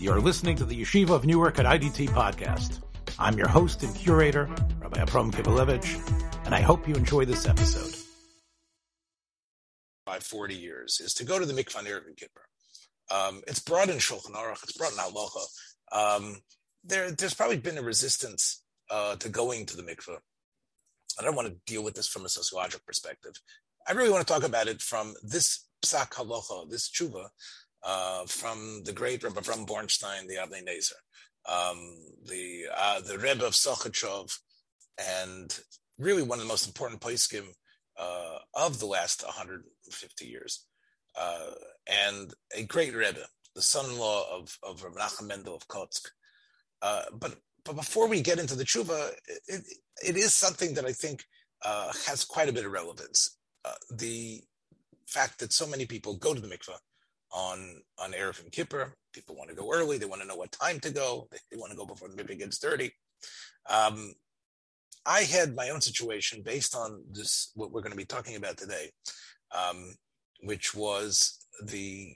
You're listening to the Yeshiva of Newark at IDT podcast. I'm your host and curator, Rabbi Abram Kibalevich, and I hope you enjoy this episode. By 40 years is to go to the mikvah near Kippur. Um, it's brought in Shulchan Aruch, it's brought in Halacha. Um, there, there's probably been a resistance uh, to going to the mikvah. I don't want to deal with this from a sociological perspective. I really want to talk about it from this psak halacha, this tshuva, uh, from the great Rabbi from Bornstein, the Avnei Nezer, um, the uh, the Rebbe of Sochachov, and really one of the most important poskim uh, of the last 150 years, uh, and a great Rebbe, the son-in-law of of Rabbi Nachum Mendel of Kotsk. Uh, but but before we get into the tshuva, it, it is something that I think uh, has quite a bit of relevance. the fact that so many people go to the mikveh on on Erev and Kippur. People want to go early. They want to know what time to go. They, want to go before the mikveh gets dirty. Um, I had my own situation based on this what we're going to be talking about today, um, which was the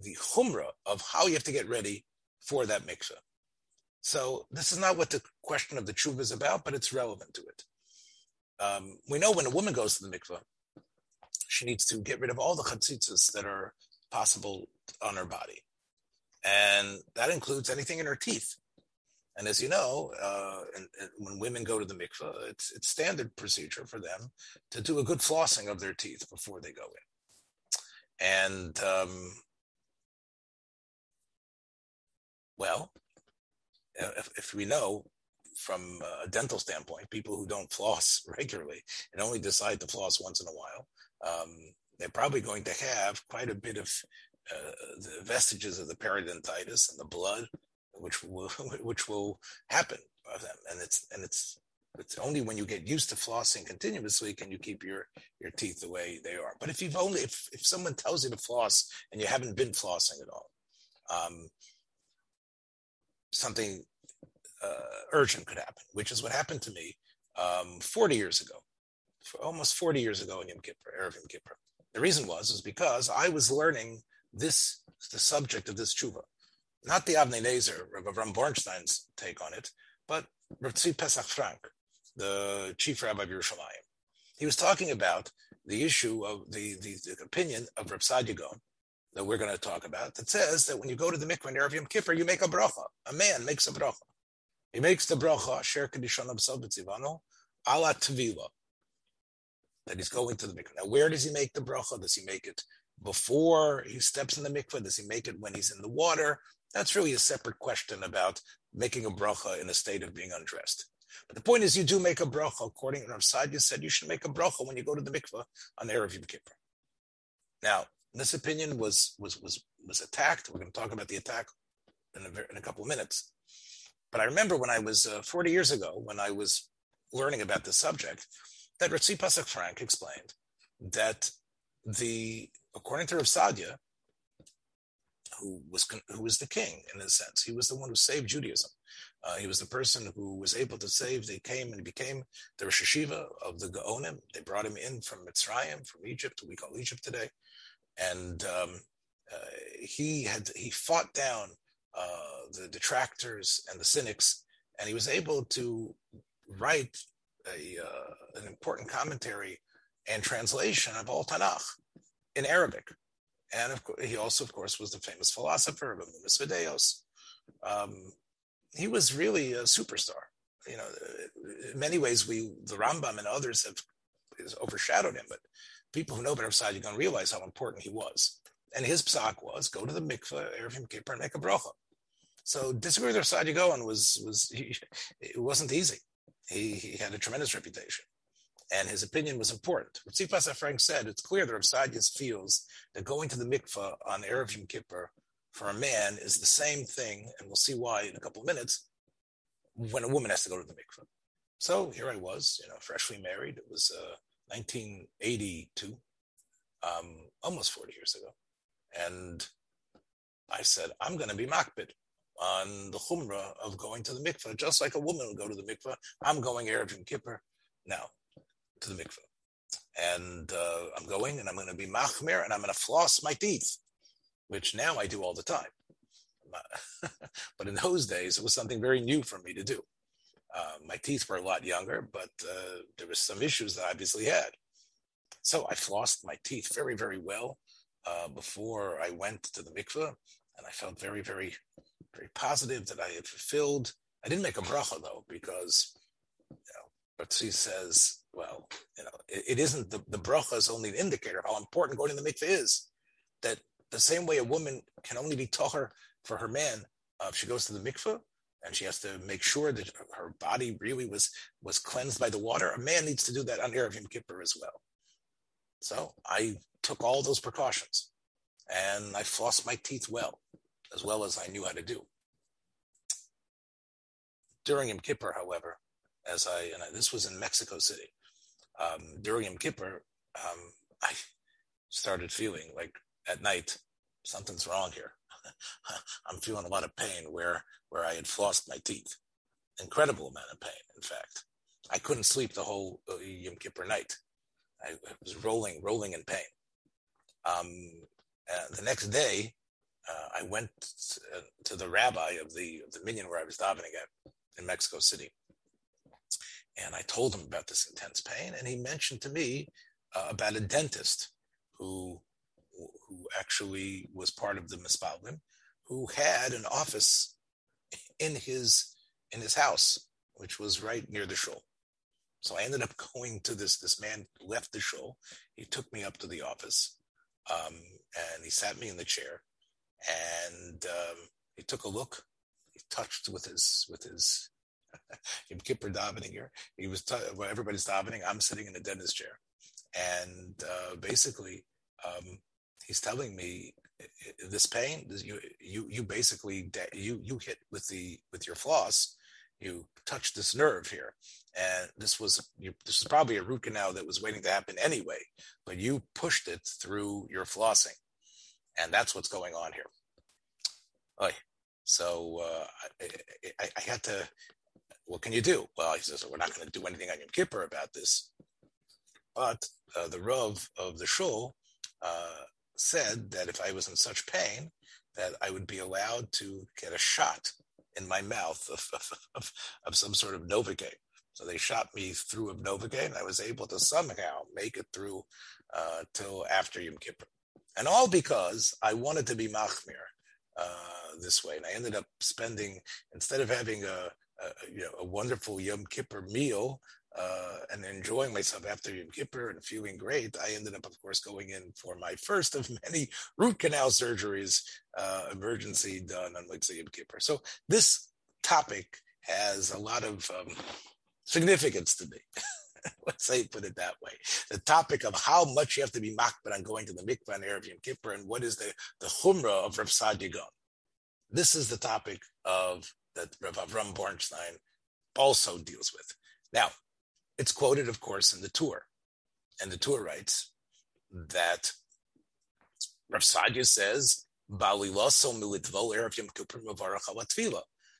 the humra of how you have to get ready for that mikveh. So this is not what the question of the tshuva is about, but it's relevant to it. Um, we know when a woman goes to the mikveh, she needs to get rid of all the chatzitzas that are possible on her body. And that includes anything in her teeth. And as you know, uh, and, and when women go to the mikveh, it's, it's standard procedure for them to do a good flossing of their teeth before they go in. And, um, well, if, if we know from a dental standpoint, people who don't floss regularly and only decide to floss once in a while, um, they're probably going to have quite a bit of uh, the vestiges of the periodontitis and the blood, which will which will happen of them. And it's and it's it's only when you get used to flossing continuously can you keep your your teeth the way they are. But if you've only if if someone tells you to floss and you haven't been flossing at all, um, something uh, urgent could happen, which is what happened to me um, 40 years ago, almost 40 years ago in Yom Kippur, Erev Yom Kippur. The reason was was because I was learning this the subject of this tshuva, not the Avnei Nezer, Rabbi Avram Bornstein's take on it, but Rav Tzvi Pesach Frank, the chief rabbi of Yerushalayim. He was talking about the issue of the, the, the opinion of Rav Saadia Gaon that we're going to talk about that says that when you go to the mikvah in Erev Yom Kippur, you make a bracha. A man makes a bracha. He makes the bracha, Sher Kedishon Absal B'tzivano, ala Tvila that he's going to the mikveh. Now, where does he make the bracha? Does he make it before he steps in the mikveh? Does he make it when he's in the water? That's really a separate question about making a bracha in a state of being undressed. But the point is, you do make a bracha. According to Rav Saadia said, you should make a bracha when you go to the mikveh on Erev Yom Kippur. Now, this opinion was was was was attacked. We're going to talk about the attack in a, in a couple of minutes. But I remember when I was uh, 40 years ago, when I was learning about this subject, that Ritzi Frank explained that the according to Rav Saadia, who was who was the king in a sense, he was the one who saved Judaism. Uh, he was the person who was able to save. They came and became the Rosh Hashiva of the Gaonim. They brought him in from Mitzrayim, from Egypt, we call Egypt today, and um, uh, he had he fought down uh, the detractors and the cynics, and he was able to write a, uh, an important commentary and translation of all Tanakh in Arabic. And of course, he also, of course, was the famous philosopher of Emunos V'Deos. Um, he was really a superstar. You know, in many ways, we, the Rambam and others have overshadowed him, but people who know better side, you're going to realize how important he was. And his psak was go to the mikveh, Erev Yom Kippur, and make a bracha. So disagree with Saadia Gaon was was he, it wasn't easy. He, he had a tremendous reputation and his opinion was important. What Tzvi Pesach Frank said, it's clear that Rav Saadia feels that going to the mikveh on Erev Yom Kippur for a man is the same thing, and we'll see why in a couple of minutes, when a woman has to go to the mikveh. So here I was, you know, freshly married. It was uh, 1982, um, almost 40 years ago. And I said, I'm going to be makbid on the chumrah of going to the mikveh, just like a woman would go to the mikveh. I'm going Erev Yom Kippur now to the mikveh. And uh, I'm going and I'm going to be machmir and I'm going to floss my teeth, which now I do all the time. but in those days, it was something very new for me to do. Uh, my teeth were a lot younger, but uh, there was some issues that I obviously had. So I flossed my teeth very, very well uh, before I went to the mikveh, and I felt very, very, very positive that I had fulfilled. I didn't make a bracha though, because you know, but she says, well, you know, it, it isn't the, the bracha is only an indicator of how important going to the mikveh is. That the same way a woman can only be taher for her man uh, if she goes to the mikveh, and she has to make sure that her body really was was cleansed by the water. A man needs to do that on Erev Yom Kippur as well. So I took all those precautions, and I flossed my teeth well, as well as I knew how to do. During Yom Kippur, however, as I and I, this was in Mexico City, um, during Yom Kippur, um, I started feeling like at night something's wrong here. I'm feeling a lot of pain where where I had flossed my teeth. Incredible amount of pain, in fact. I couldn't sleep the whole uh, Yom Kippur night. I was rolling, rolling in pain. Um, the next day, uh, I went to the rabbi of the the minyan where I was davening at in Mexico City, and I told him about this intense pain, and he mentioned to me uh, about a dentist who who actually was part of the mispallelim, who had an office in his in his house, which was right near the shul. So I ended up going to this. This man left the shul. He took me up to the office, um, and he sat me in the chair, and um, he took a look. He touched with his with his Yom Kippur davening here. He was t- well, everybody's davening. I'm sitting in a dentist chair, and uh, basically, um, he's telling me this pain. This, you you you basically you you hit with the with your floss. You touched this nerve here, and this was you, this was probably a root canal that was waiting to happen anyway, but you pushed it through your flossing, and that's what's going on here. Oy. So uh, I, I, I, had to what can you do? Well, he says, we're not going to do anything on Yom Kippur about this. But uh, the Rav of the Shul uh, said that if I was in such pain, that I would be allowed to get a shot in my mouth of, of, of some sort of Novocaine. So they shot me through of Novocaine, and I was able to somehow make it through uh, till after Yom Kippur. And all because I wanted to be Machmir uh, this way. And I ended up spending, instead of having a, you know, a wonderful Yom Kippur meal uh, and enjoying myself after Yom Kippur and feeling great, I ended up, of course, going in for my first of many root canal surgeries, uh, emergency done on like Yom Kippur. So this topic has a lot of um, significance to me. Let's say put it that way. The topic of how much you have to be makbid on going to the mikvah on Erev Yom Kippur and what is the, the chumrah of Rav Saadia Gaon. This is the topic of that Rav Avram Bornstein also deals with. Now, it's quoted, of course, in the Tur. and the Tur writes that Rav Saadia says,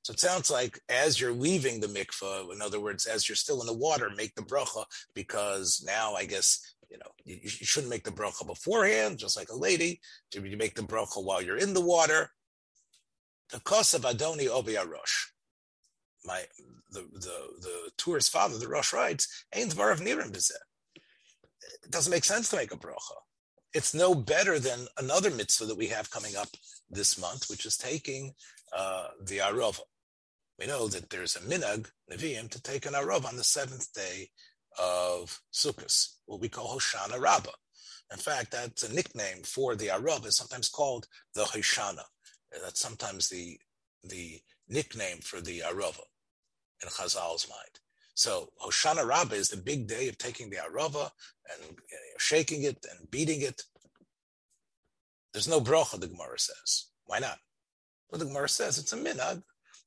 so it sounds like as you're leaving the mikveh, in other words, as you're still in the water, make the bracha because now I guess you know you, you shouldn't make the bracha beforehand, just like a lady. You make the bracha while you're in the water, the cost of Adoni Obi Arosh. My the the the Tur's father, the Rosh writes, Ain't of Nirim It doesn't make sense to make a bracha. It's no better than another mitzvah that we have coming up this month, which is taking uh, the Arava. We know that there's a minag, Nevi'im, to take an Arava on the seventh day of Sukkot, what we call Hoshana Rabbah. In fact, that's a nickname for the Arava, sometimes called the Hoshana. That's sometimes the the nickname for the Arava in Chazal's mind. So Hoshana Rabbah is the big day of taking the Arava and you know, shaking it and beating it. There's no brocha, the Gemara says. Why not? Well, the Gemara says it's a minag.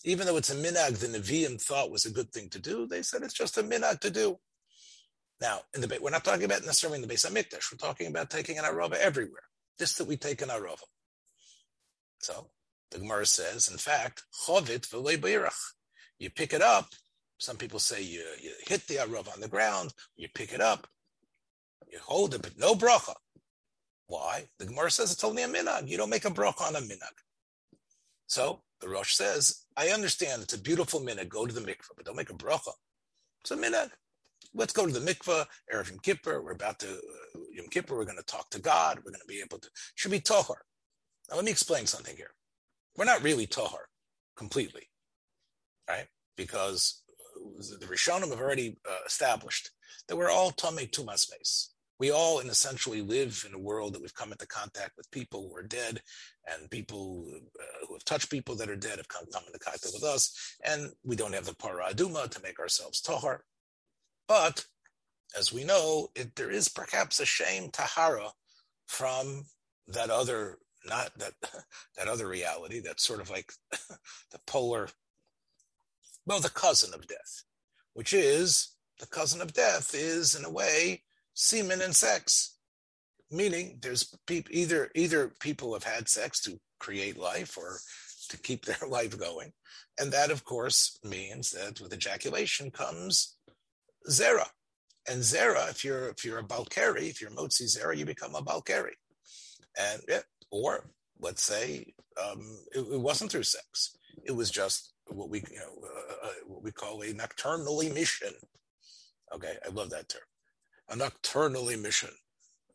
Even though it's a minag the Nevi'im thought was a good thing to do, they said it's just a minag to do. Now, in the we're not talking about necessarily in the Beis Hamikdash. We're talking about taking an arava everywhere. This that we take an arava. So the Gemara says, in fact, chovit. You pick it up. Some people say you, you hit the arav on the ground. You pick it up. You hold it, but no bracha. Why? The Gemara says it's only a minag. You don't make a bracha on a minag. So the Rosh says, I understand it's a beautiful minhag, go to the mikveh, but don't make a bracha. It's a minhag. Let's go to the mikveh, Erev Yom Kippur. We're about to, uh, Yom Kippur, we're going to talk to God. We're going to be able to, should be tohar. Now, let me explain something here. We're not really tohar completely, right? Because the Rishonim have already uh, established that we're all Tomei Tuma space. We all, in essentially, live in a world that we've come into contact with people who are dead, and people uh, who have touched people that are dead have come, come into contact with us, and we don't have the para aduma to make ourselves tahar. But as we know, it, there is perhaps a shame tahara from that other not that that other reality that's sort of like the polar well the cousin of death which is the cousin of death is in a way semen and sex. Meaning there's people either either people have had sex to create life or to keep their life going. And that of course means that with ejaculation comes zera. And zera if you're if you're a ba'al keri if you're motzi zera you become a ba'al keri. And yeah, or let's say um, it, it, wasn't through sex. It was just what we you know uh, uh, what we call a nocturnal emission. Okay, I love that term, a nocturnal emission.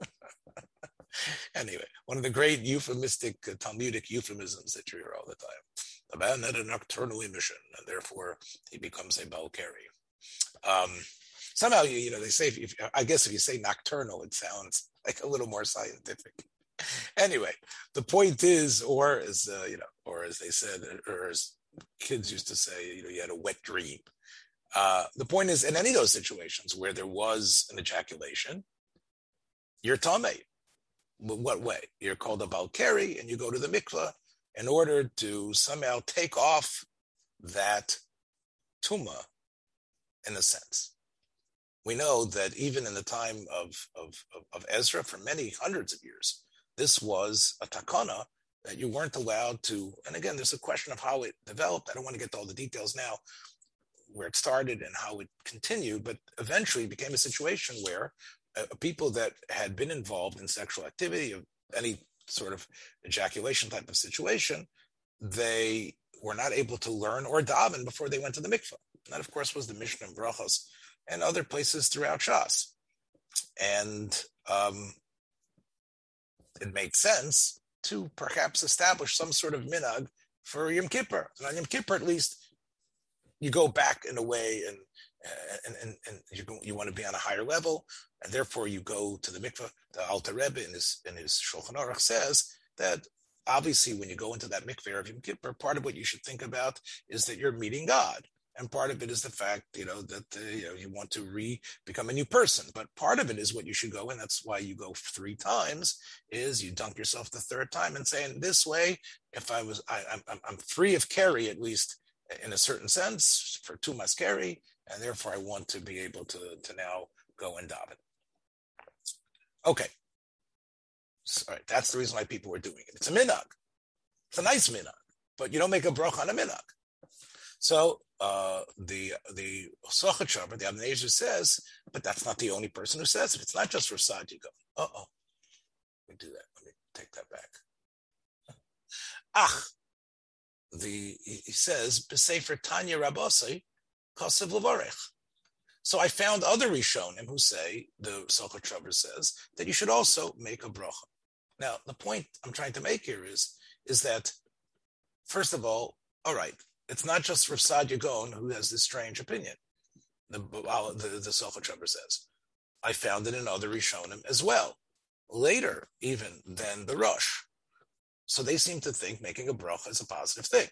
anyway, one of the great euphemistic uh, Talmudic euphemisms that you hear all the time. The man had a nocturnal emission, and therefore he becomes a Ba'al Keri. Um, somehow, you, you know, they say, if, if, I guess if you say nocturnal, it sounds like a little more scientific anyway, the point is, or as uh, you know, or as they said, or as kids used to say, you know, you had a wet dream. Uh, the point is, in any of those situations where there was an ejaculation, you're tame. What way? You're called a ba'al keri, and you go to the mikveh in order to somehow take off that tuma, in a sense. We know that even in the time of, of, of Ezra, for many hundreds of years, this was a takana that you weren't allowed to. And again, there's a question of how it developed. I don't want to get to all the details now, where it started and how it continued, but eventually became a situation where uh, people that had been involved in sexual activity of any sort of ejaculation type of situation, they were not able to learn or daven before they went to the mikveh. That, of course, was the Mishnah of Brachos and other places throughout Shas. And um, it made sense to perhaps establish some sort of minhag for Yom Kippur. And on Yom Kippur, at least, you go back in a way and and, and, and you, you want to be on a higher level, and therefore you go to the mikveh. The Alter Rebbe in his in his Shulchan Aruch says that obviously when you go into that mikveh of Yom Kippur, part of what you should think about is that you're meeting God and part of it is the fact you know that uh, you know you want to re become a new person but part of it is what you should go and that's why you go three times is you dunk yourself the third time and say in this way if i was I, I'm, I'm free of carry at least in a certain sense for two must carry and therefore i want to be able to to now go and daven okay all right that's the reason why people were doing it it's a minhag it's a nice minhag but you don't make a brach on a minhag so uh, the the Sochachover, the Avnei Nezer says, but that's not the only person who says it. It's not just Rasag. You go, uh oh, let me do that. Let me take that back. Ach, the he says B'Sefer Tanya Rabosai Kosev Levarech. So I found other Rishonim who say the Sochachover says that you should also make a bracha. Now the point I'm trying to make here is is that first of all, all right, it's not just for Saadia Gaon who has this strange opinion. The uh, the, the says, I found it in other Rishonim as well, later even than the Rosh. So they seem to think making a bracha is a positive thing,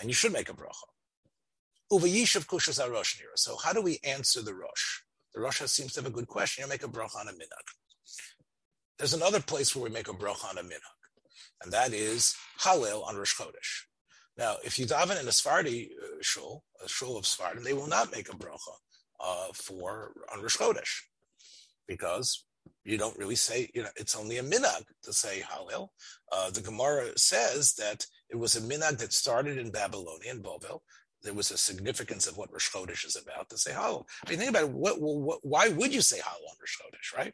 and you should make a bracha. So how do we answer the Rosh? The Rosh seems to have a good question. You make a bracha on a minhag. There's another place where we make a bracha on a minhag, and that is Halel on Rosh Chodesh. Now, if you daven in a Sephardi uh, shul, a shul of Sephardim, they will not make a bracha uh, for on Rosh Chodesh because you don't really say, you know, it's only a minag to say Hallel. Uh, the Gemara says that it was a minag that started in Babylonia, in. There was a significance of what Rosh Chodesh is about to say Hallel. I mean, think about it. What, what, why would you say Hallel on Rosh Chodesh, right?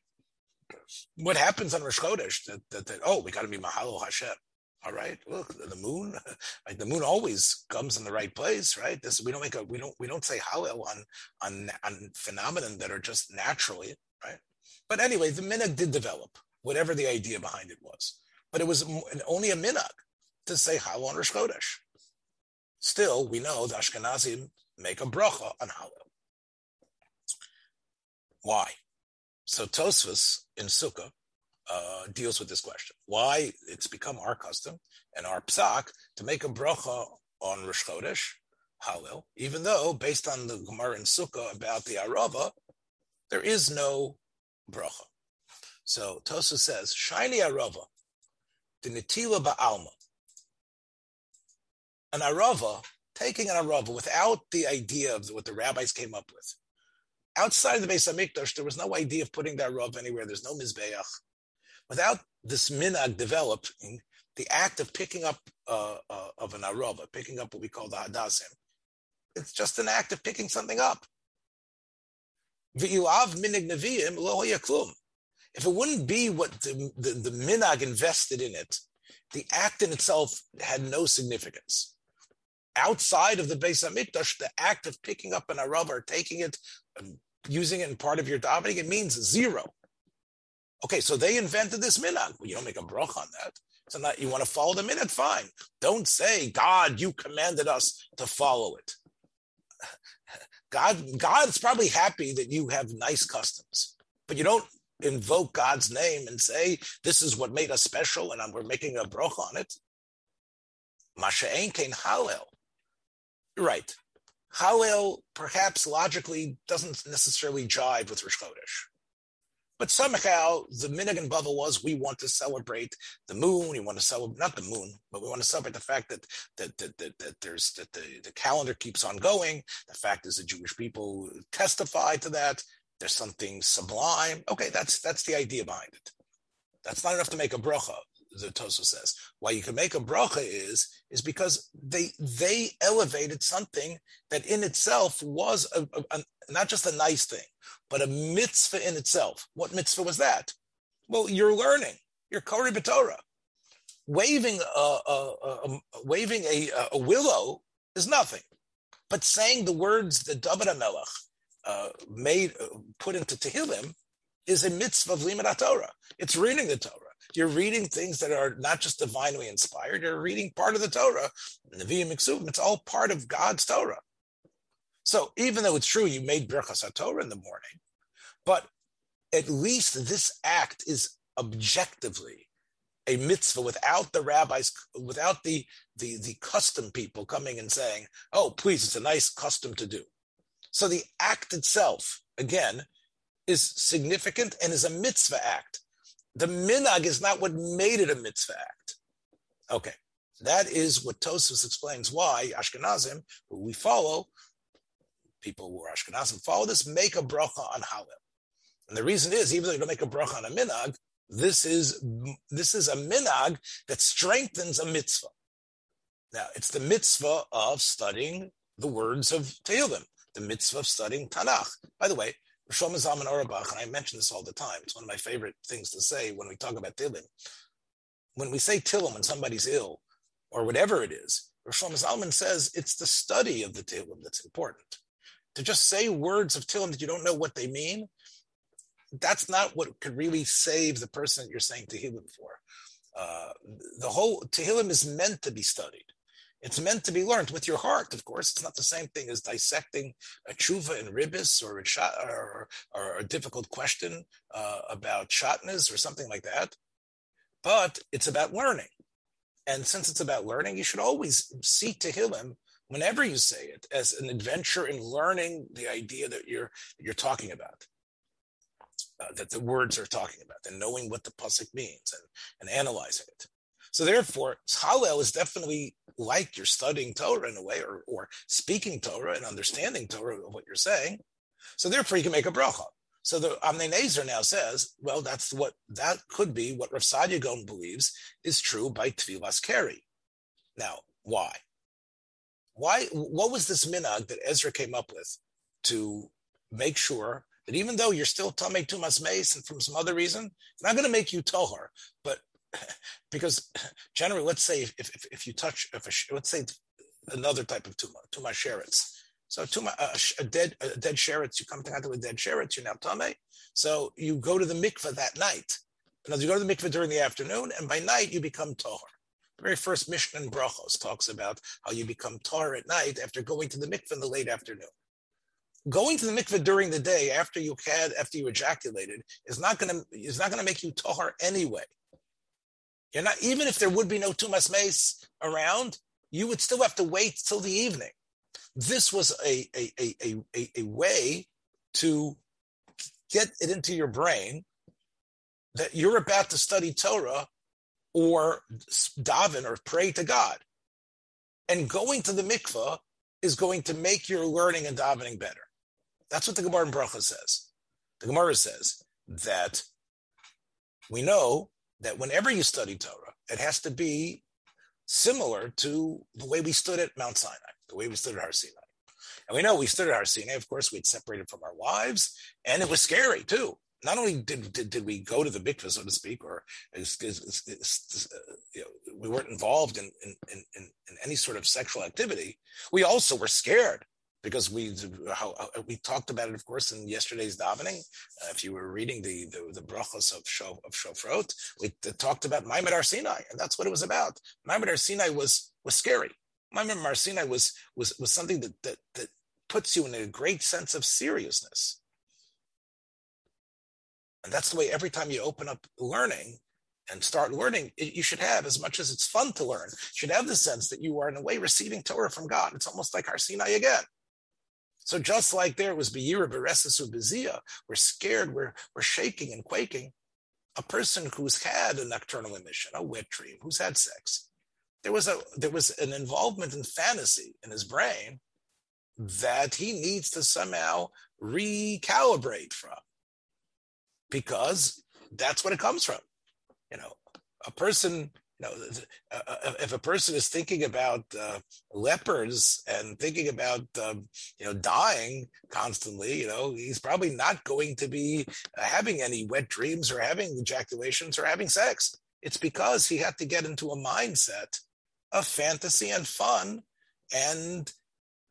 What happens on Rosh Chodesh that, that, that oh, we got to be Mahalo Hashem? All right. Look, the moon, the moon always comes in the right place, right? This we don't make a we don't we don't say hallel on on on phenomenon that are just naturally, right? But anyway, the minhag did develop, whatever the idea behind it was. But it was only a minhag to say hallel on Rosh Chodesh. Still, we know the Ashkenazim make a bracha on hallel. Why? So Tosfos in Sukkah uh, deals with this question. Why it's become our custom and our psak to make a bracha on Rosh Chodesh, Hallel, even though based on the Gemara in Sukkah about the Arava, there is no bracha. So Tosa says, Shiny Arava, the Netila Ba'alma. An Arava, taking an Arava without the idea of what the rabbis came up with. Outside the Beis Hamikdash, there was no idea of putting that Arava anywhere. There's no Mizbeach without this minag developing, the act of picking up uh, uh, of an arava, picking up what we call the hadassim, it's just an act of picking something up. If it wouldn't be what the, the, the minag invested in it, the act in itself had no significance. Outside of the Beis Hamikdash, the act of picking up an arava or taking it, using it in part of your davening, it means zero. Okay, so they invented this minhag. Well, you don't make a brach on that. So not, you want to follow the minhag, fine. Don't say, God, you commanded us to follow it. God, God's probably happy that you have nice customs, but you don't invoke God's name and say, this is what made us special and we're making a broch on it. Masha'en kain halel. Right. Halel perhaps logically doesn't necessarily jive with Rosh Chodesh. But somehow the in Bavel was we want to celebrate the moon. We want to celebrate not the moon, but we want to celebrate the fact that that that, that, that there's that the, the calendar keeps on going. The fact is the Jewish people testify to that. There's something sublime. Okay, that's that's the idea behind it. That's not enough to make a bracha the Tosa says. Why you can make a bracha is is because they they elevated something that in itself was a, a, a, not just a nice thing, but a mitzvah in itself. What mitzvah was that? Well, you're learning. You're Kori B'Torah. Waving a, waving a, a willow is nothing, but saying the words that David HaMelech uh, made uh, put into Tehillim is a mitzvah of Limud Torah. It's reading the Torah. You're reading things that are not just divinely inspired. You're reading part of the Torah, Nevi'im Miksuvim. It's all part of God's Torah. So even though it's true you made Birchas Torah in the morning, but at least this act is objectively a mitzvah without the rabbis, without the, the, the custom people coming and saying, oh, please, it's a nice custom to do. So the act itself, again, is significant and is a mitzvah act. The minag is not what made it a mitzvah act. Okay, that is what Tosfos explains why Ashkenazim, who we follow, people who are Ashkenazim follow this, make a bracha on Halil. And the reason is, even though you don't make a bracha on a minag, this is this is a minag that strengthens a mitzvah. Now, it's the mitzvah of studying the words of Tehillim, the mitzvah of studying Tanakh. By the way, Shlomo Zalman Auerbach, and I mention this all the time, it's one of my favorite things to say when we talk about Tehillim. When we say Tehillim when somebody's ill, or whatever it is, Shlomo Zalman says it's the study of the Tehillim that's important. To just say words of Tehillim that you don't know what they mean, that's not what could really save the person that you're saying Tehillim for. Uh, the whole Tehillim is meant to be studied. It's meant to be learned with your heart, of course. It's not the same thing as dissecting a tshuva in ribis or a, shot, or, or a difficult question uh, about shatnas or something like that. But it's about learning. And since it's about learning, you should always see Tehillim whenever you say it as an adventure in learning the idea that you're, you're talking about. Uh, that the words are talking about, and knowing what the pasuk means and, and analyzing it. So therefore, Hallel is definitely like you're studying Torah in a way, or, or speaking Torah and understanding Torah of what you're saying. So therefore, you can make a bracha. So the Avnei Nezer now says, well, that's what that could be what Rav Saadia Gaon believes is true by Tvilas Keri. Now, why? Why? What was this minag that Ezra came up with to make sure that even though you're still Tamei Tumas Mace and from some other reason, it's not going to make you Tohar, but because generally, let's say if, if, if you touch, if a, let's say another type of tumor, tumor sheretz. So tumor, a, a, dead a dead sheretz, you come contact with dead sheretz, you're now tame. So you go to the mikveh that night. In other you go to the mikveh during the afternoon, and by night you become tahor. The very first Mishnah in Brachos talks about how you become tahor at night after going to the mikveh in the late afternoon. Going to the mikveh during the day after you had after you ejaculated is not going to is not going to make you tahor anyway. You're not even if there would be no tumas mace around, you would still have to wait till the evening. This was a a, a, a, a way to get it into your brain that you're about to study Torah or daven or pray to God. And going to the mikveh is going to make your learning and davening better. That's what the Gemara in Bracha says. The Gemara says that we know that whenever you study Torah, it has to be similar to the way we stood at Mount Sinai, the way we stood at Har Sinai. And we know we stood at Har Sinai, of course, we'd separated from our wives, and it was scary too. Not only did, did, did we go to the mikveh, so to speak, or is, is, uh, you know, we weren't involved in, in, in, in any sort of sexual activity, we also were scared because we how, we talked about it, of course, in yesterday's davening. Uh, if you were reading the the, the of Shof, of Shofrot, we talked about Ma'amad Har Sinai, and that's what it was about. Ma'amad Har Sinai was was scary. Ma'amad Har Sinai was was was something that that that puts you in a great sense of seriousness. And that's the way every time you open up learning and start learning, you should have, as much as it's fun to learn, should have the sense that you are in a way receiving Torah from God. It's almost like Har Sinai again. So just like there was Be'ira Beresis Bezia, we're scared, we're, we're shaking and quaking. A person who's had a nocturnal emission, a wet dream, who's had sex, there was a there was an involvement in fantasy in his brain that he needs to somehow recalibrate from because that's what it comes from you know a person uh, uh, if a person is thinking about uh, lepers and thinking about um, you know dying constantly you know he's probably not going to be having any wet dreams or having ejaculations or having sex it's because he had to get into a mindset of fantasy and fun and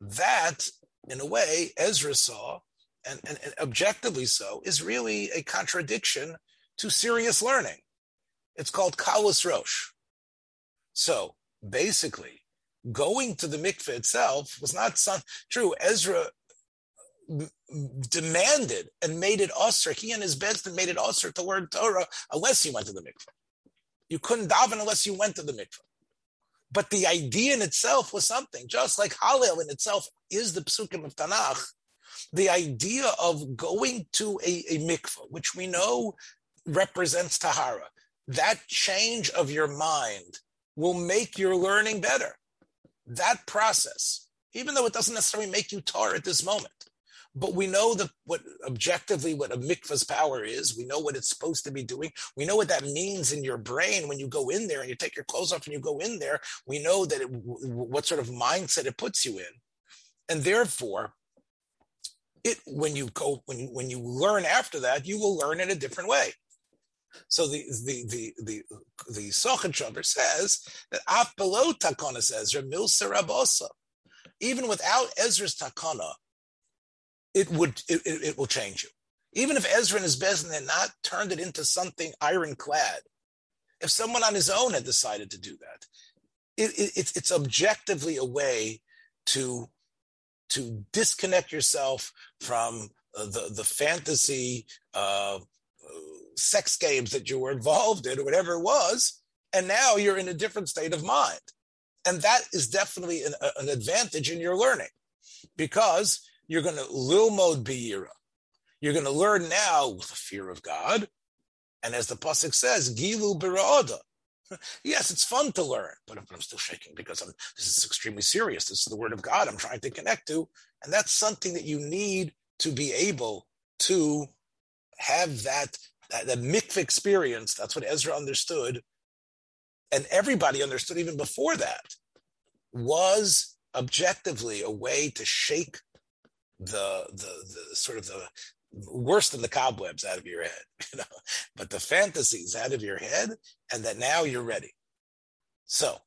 that, in a way, Ezra saw, and, and, and objectively so, is really a contradiction to serious learning. It's called Kalas Rosh. So basically, going to the mikveh itself was not some, true. Ezra demanded and made it usher. He and his Beis Din made it usher to learn Torah unless you went to the mikveh. You couldn't daven unless you went to the mikveh. But the idea in itself was something, just like Hallel in itself is the psukim of Tanakh. The idea of going to a, a mikveh, which we know represents Tahara, that change of your mind will make your learning better. That process, even though it doesn't necessarily make you tar at this moment, but we know that what objectively what a mikvah's power is. We know what it's supposed to be doing. We know what that means in your brain when you go in there and you take your clothes off and you go in there. We know that it, what sort of mindset it puts you in, and therefore, it when you go when you, when you learn after that, you will learn in a different way. So the the the the the Sochan says that af below takana Ezra mil sarabosa, even without Ezra's takana, it would it, it, will change you. Even if Ezra and his Beis Din had not turned it into something ironclad, if someone on his own had decided to do that, it, it, it's, it's objectively a way to to disconnect yourself from uh, the the fantasy uh, sex games that you were involved in or whatever it was, and now you're in a different state of mind, and that is definitely an, an advantage in your learning because you're going to lilmod beira. You're going to learn now with the fear of God. And as the pasuk says, gilu birada. yes, it's fun to learn, but I'm still shaking because I'm, this is extremely serious. This is the word of God I'm trying to connect to. And that's something that you need to be able to have that, that, that experience. That's what Ezra understood. And everybody understood even before that was objectively a way to shake the the, the sort of the worse than the cobwebs out of your head, you know, but the fantasies out of your head, and that now you're ready. So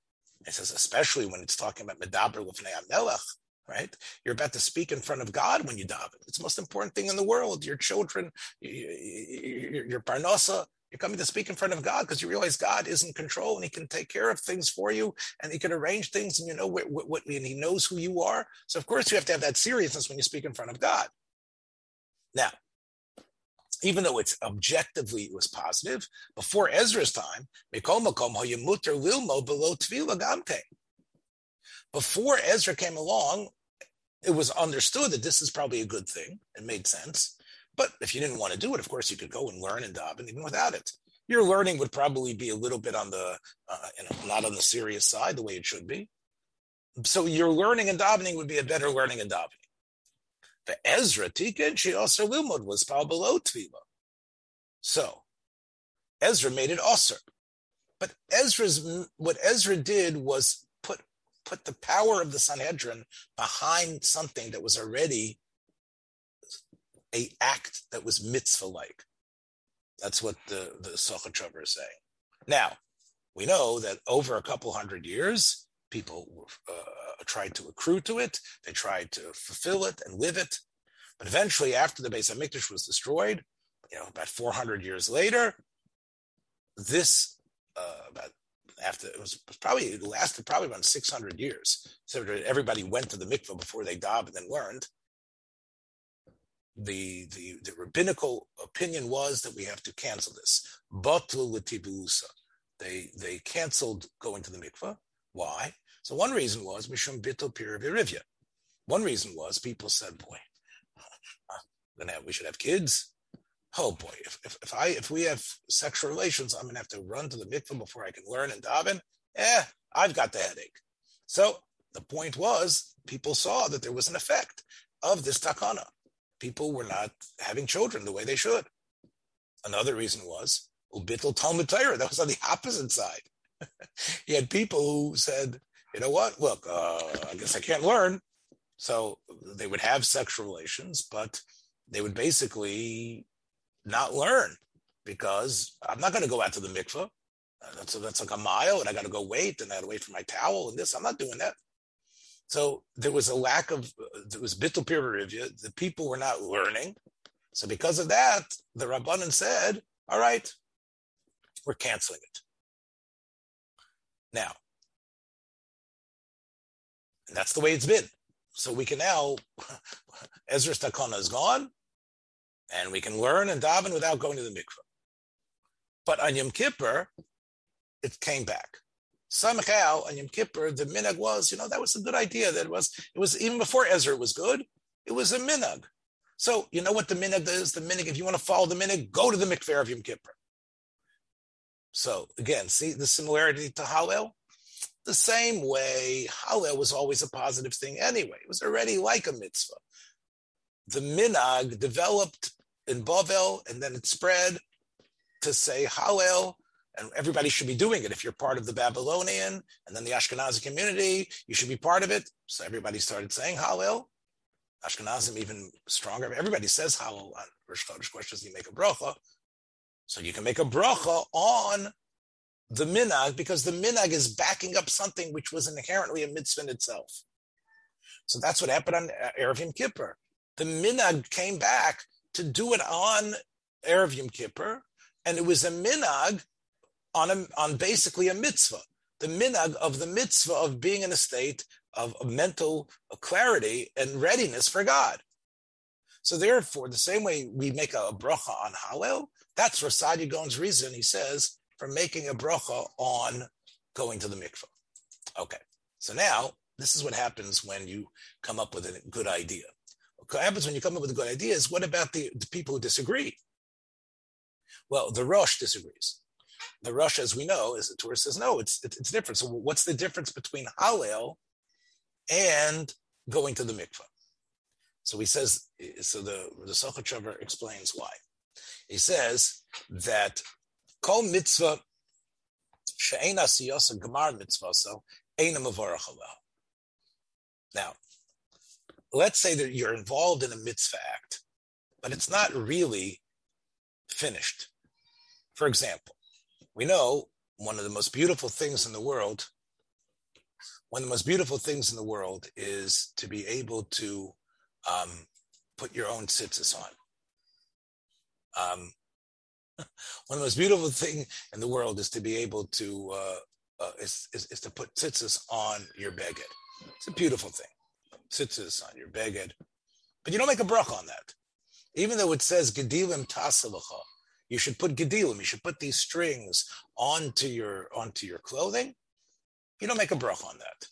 it says, especially when it's talking about Medaber Lefnei Melech, right? You're about to speak in front of God when you daven. It's the most important thing in the world. Your children, your, your parnasa, you're coming to speak in front of God because you realize God is in control and He can take care of things for you and He can arrange things and you know what, what, what and He knows who you are. So of course you have to have that seriousness when you speak in front of God. Now, even though it's objectively it was positive, before Ezra's time, before Ezra came along, it was understood that this is probably a good thing. It made sense. But if you didn't want to do it, of course, you could go and learn and daven even without it. Your learning would probably be a little bit on the, uh, you know, not on the serious side the way it should be. So your learning and davening would be a better learning and davening. The Ezra tikkun, she also limud was below tvila. So Ezra made it also. But Ezra's what Ezra did was put the power of the Sanhedrin behind something that was already a act that was mitzvah like. That's what the the Sochachover is saying. Now we know that over a couple hundred years, people uh, tried to accrue to it. They tried to fulfill it and live it. But eventually, after the Beis Hamikdash was destroyed, you know, about 400 years later, this uh, about after it was probably it lasted probably about 600 years. So everybody went to the mikveh before they davened and then learned the, the, the rabbinical opinion was that we have to cancel this. They they canceled going to the mikveh. Why? So one reason was mishum bitul piravirivya. One reason was people said, "Boy, have, we should have kids." Oh boy, if, if, if I if we have sexual relations, I'm gonna have to run to the mikvah before I can learn and daven. Eh, I've got the headache. So the point was, people saw that there was an effect of this takana people were not having children the way they should. Another reason was Ubitl Talmud Torah. That was on the opposite side. you had people who said, you know what, look, uh, I guess I can't learn. So they would have sexual relations, but they would basically not learn because I'm not going to go out to the mikveh. Uh, that's, that's like a mile and I got to go wait and I got to wait for my towel and this. I'm not doing that. So there was a lack of, there was bittul review. The people were not learning. So because of that, the Rabbanan said, all right, we're canceling it. Now, and that's the way it's been. So we can now, Ezra's Takana is gone, and we can learn and daven without going to the mikveh. But on Yom Kippur, it came back somehow on Yom Kippur, the minhag was, you know, that was a good idea. That was, it was even before Ezra was good, it was a minhag. So you know what the minhag is? The minhag, if you want to follow the minhag, go to the mikveh of Yom Kippur. So again, see the similarity to Hallel? The same way Hallel was always a positive thing anyway. It was already like a mitzvah. The minag developed in Bavel and then it spread to say Hallel and everybody should be doing it. If you're part of the Babylonian and then the Ashkenazi community, you should be part of it. So everybody started saying Hallel. Ashkenazim even stronger. Everybody says Hallel on Rosh Chodesh. You make a bracha, so you can make a bracha on the minag because the minag is backing up something which was inherently a mitzvah in itself. So that's what happened on uh, Erev Yom Kippur. The minhag came back to do it on Erev Yom Kippur, and it was a minhag on, a, on basically a mitzvah, the minhag of the mitzvah of being in a state of mental clarity and readiness for God. So therefore, the same way we make a bracha on Hallel, that's Rasadia Gaon's reason, he says, for making a bracha on going to the mikvah. Okay, so now this is what happens when you come up with a good idea. What happens when you come up with a good idea is what about the, the people who disagree? Well, the Rosh disagrees the Rosh, as we know, is the tourist says, no, it's it's different. So what's the difference between Hallel and going to the mikvah? So he says, so the the Sochachover explains why. He says that kol mitzvah she'ena siyasa gemar mitzvah so ena mavarach Now, let's say that you're involved in a mitzvah act, but it's not really finished. For example, we know one of the most beautiful things in the world, one of the most beautiful things in the world is to be able to um, put your own tzitzis on. Um, one of the most beautiful thing in the world is to be able to uh, uh, is, is, is, to put tzitzis on your beged. It's a beautiful thing. Tzitzis on your beged, but you don't make a brach on that. Even though it says gedilim tasavacha, you should put gedilim. You should put these strings onto your onto your clothing. You don't make a brach on that.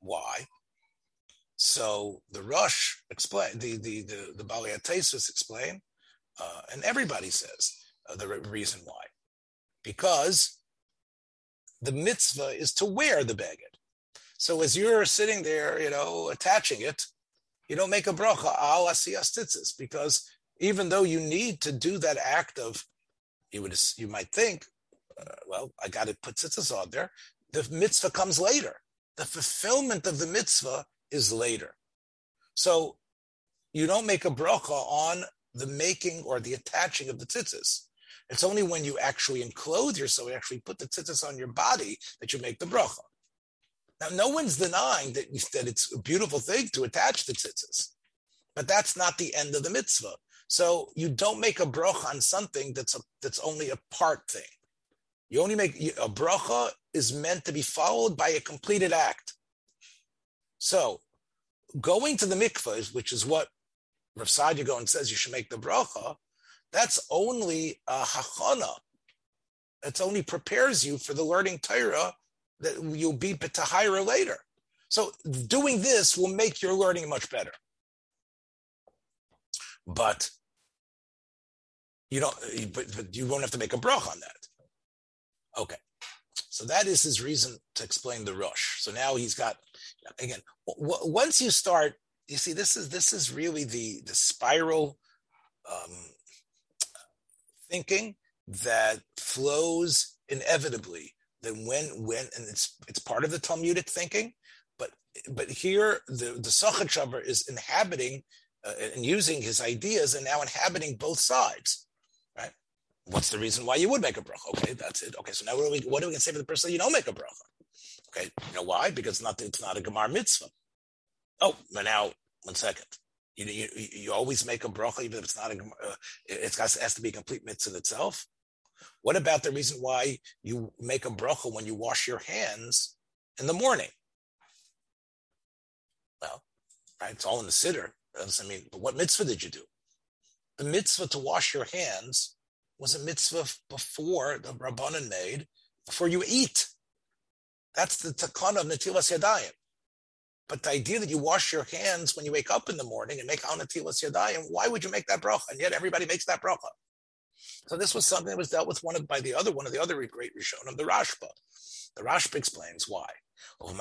Why? So the Rosh explain the the the the Baliatesis explain, uh, and everybody says uh, the reason why, because the mitzvah is to wear the beged. So as you're sitting there, you know, attaching it, you don't make a bracha al asiyas because even though you need to do that act of, you would you might think, uh, well, I got to put tzitzis on there. The mitzvah comes later. The fulfillment of the mitzvah is later. So you don't make a bracha on the making or the attaching of the tzitzis. It's only when you actually enclose yourself, you actually put the tzitzis on your body, that you make the bracha. Now, no one's denying that, that it's a beautiful thing to attach the tzitzis, but that's not the end of the mitzvah. So you don't make a bracha on something that's a, that's only a part thing. You only make a bracha is meant to be followed by a completed act. So going to the mikvah, which is what Rav Saadia and says you should make the bracha, that's only a hachana. It only prepares you for the learning Torah that you'll be betahira later. So doing this will make your learning much better. But you don't, but, but you won't have to make a brach on that. Okay. So that is his reason to explain the Rosh. So now he's got again. W- once you start, you see, this is this is really the the spiral um, thinking that flows inevitably. Then when when and it's it's part of the Talmudic thinking, but but here the the Sachat is inhabiting uh, and using his ideas and now inhabiting both sides, right? What's the reason why you would make a bracha? Okay, that's it. Okay, so now what are we what are we gonna say for the person you don't make a bracha? Okay, you know why? Because it's not it's not a gemar mitzvah. Oh, but now one second. You, you, you always make a bracha, even if it's not a, uh, it has to be a complete mitzvah in itself. What about the reason why you make a bracha when you wash your hands in the morning? Well, right, it's all in the siddur. I mean, but what mitzvah did you do? The mitzvah to wash your hands was a mitzvah before the Rabbanan made, before you eat. That's the takana of Natilas Yadayim. But the idea that you wash your hands when you wake up in the morning and make Anatilas Yadayim, why would you make that bracha? And yet everybody makes that bracha. So this was something that was dealt with one of, by the other one of the other great Rishonim, the Rashba. The Rashba explains why. And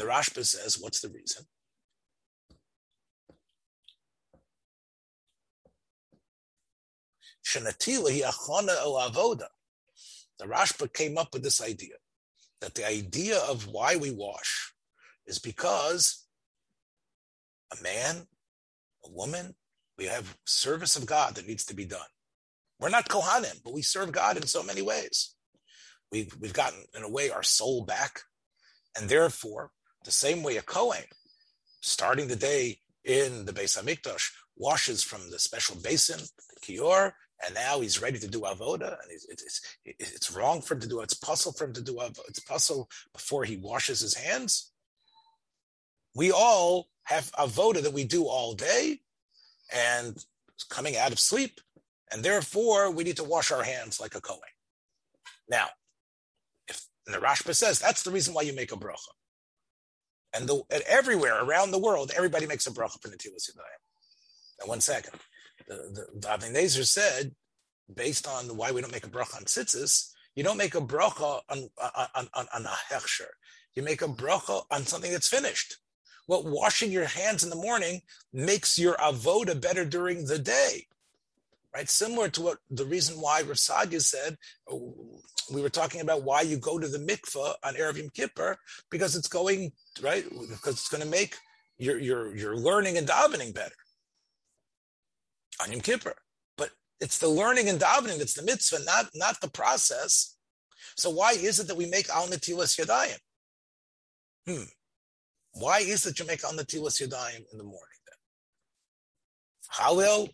the Rashba says, what's the reason? The Rashba came up with this idea that the idea of why we wash is because a man, a woman, we have service of God that needs to be done. We're not Kohanim, but we serve God in so many ways. We've, we've gotten, in a way, our soul back. And therefore, the same way a Kohen, starting the day in the Beis Hamikdash, washes from the special basin, the Kior, and now he's ready to do avoda, and it's, it's, it's wrong for him to do it. It's possible for him to do avoda. It's possible before he washes his hands. We all have avoda that we do all day, and coming out of sleep, and therefore we need to wash our hands like a kohen. Now, if the Rashba says that's the reason why you make a bracha, and, the, and everywhere around the world, everybody makes a bracha for Natilas Yadayim. Now, one second the, the Avnei said, based on why we don't make a bracha on tzitzis, you don't make a bracha on, on, on, on a hechsher. You make a bracha on something that's finished. Well, washing your hands in the morning makes your avoda better during the day, right? Similar to what the reason why Rav Saadia said, we were talking about why you go to the mikveh on Erev Yom Kippur, because it's going, right? Because it's going to make you're you're you're learning and davening better on Yom Kippur. But it's the learning and davening that's the mitzvah, not not the process. So why is it that we make al netilas yadayim? Hmm. Why is it you make on the netilas yadayim in the morning then? will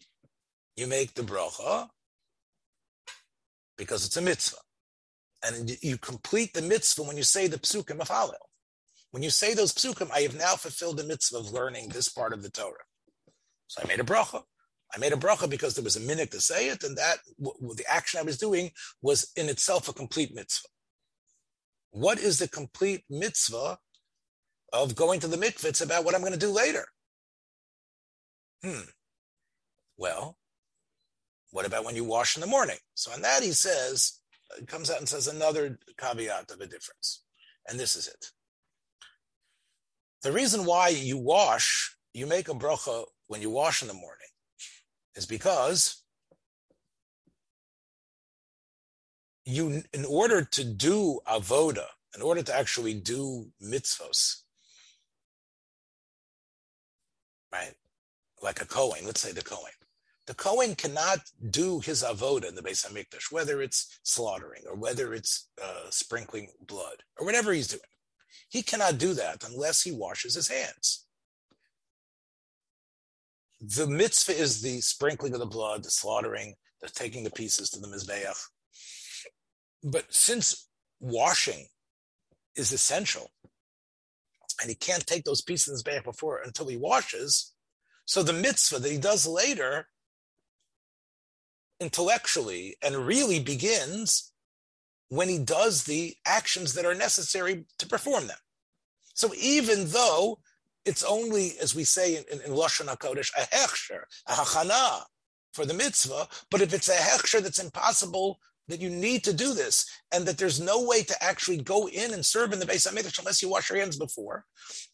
you make the bracha because it's a mitzvah. And you complete the mitzvah when you say the psukim of Hallel. When you say those psukim, I have now fulfilled the mitzvah of learning this part of the Torah. So I made a bracha. I made a bracha because there was a minute to say it, and that w- the action I was doing was in itself a complete mitzvah. What is the complete mitzvah of going to the? It's about what I'm going to do later. Hmm. Well, what about when you wash in the morning? So on that he says, comes out and says another caveat of a difference. And this is it. The reason why you wash, you make a bracha when you wash in the morning, is because you, in order to do avoda, in order to actually do mitzvos, right? Like a Kohen, let's say the Kohen. The Kohen cannot do his avoda in the Beis Hamikdash, whether it's slaughtering or whether it's uh, sprinkling blood or whatever he's doing. He cannot do that unless he washes his hands. The mitzvah is the sprinkling of the blood, the slaughtering, the taking the pieces to the mizbeach. But since washing is essential, and he can't take those pieces back before until he washes, so the mitzvah that he does later intellectually and really begins when he does the actions that are necessary to perform them. So even though it's only, as we say in, in, in Lashon HaKodesh, a hechsher, a hachana for the mitzvah, but if it's a hechsher that's impossible, that you need to do this, and that there's no way to actually go in and serve in the Beis Hamikdash unless you wash your hands before,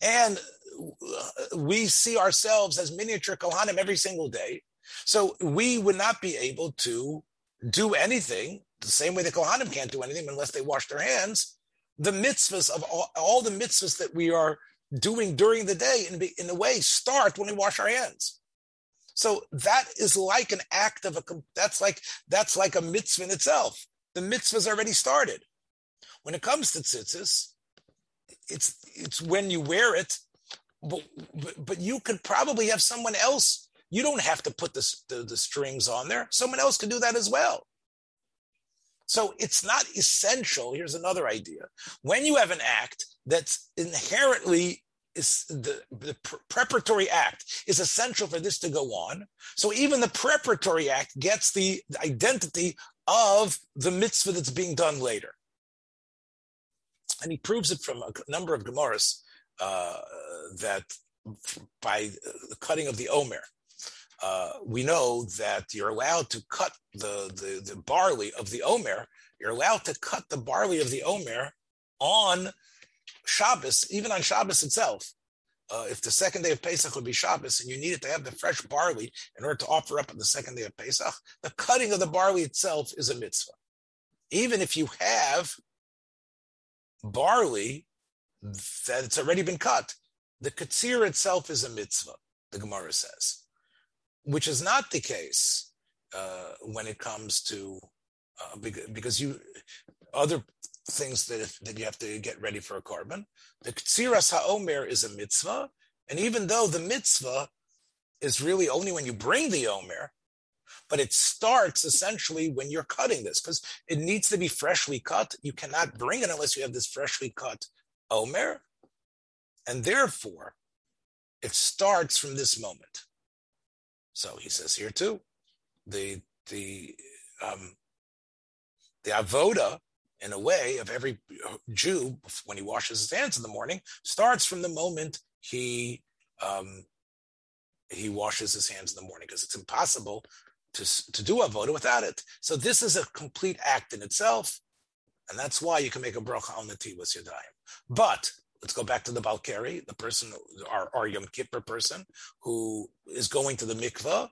and uh, we see ourselves as miniature Kohanim every single day, so we would not be able to do anything the same way the Kohanim can't do anything unless they wash their hands. The mitzvahs of all, all the mitzvahs that we are doing during the day, in, in a way, start when we wash our hands. So that is like an act of a that's like that's like a mitzvah in itself. The mitzvah's already started. When it comes to tzitzis, it's it's when you wear it, but, but, but you could probably have someone else. You don't have to put the, the, the strings on there. Someone else could do that as well. So it's not essential. Here's another idea. When you have an act that's inherently is the, the preparatory act is essential for this to go on. So even the preparatory act gets the identity of the mitzvah that's being done later. And he proves it from a number of Gemaras uh, that by the cutting of the Omer, uh, we know that you're allowed to cut the, the, the barley of the Omer. You're allowed to cut the barley of the Omer on Shabbos, even on Shabbos itself. Uh, if the second day of Pesach would be Shabbos and you needed to have the fresh barley in order to offer up on the second day of Pesach, the cutting of the barley itself is a mitzvah. Even if you have barley that it's already been cut, the katsir itself is a mitzvah, the Gemara says, which is not the case uh, when it comes to uh, because you other things that, that you have to get ready for a korban. The Ktziras HaOmer is a mitzvah. And even though the mitzvah is really only when you bring the Omer, but it starts essentially when you're cutting this because it needs to be freshly cut. You cannot bring it unless you have this freshly cut Omer. And therefore, it starts from this moment. So he says here too, the the um, the avoda in a way of every Jew when he washes his hands in the morning starts from the moment he um, he washes his hands in the morning because it's impossible to, to do avoda without it. So this is a complete act in itself, and that's why you can make a bracha on the tivus yadayim. But let's go back to the ba'al keri, the person, our, our Yom Kippur person, who is going to the mikvah.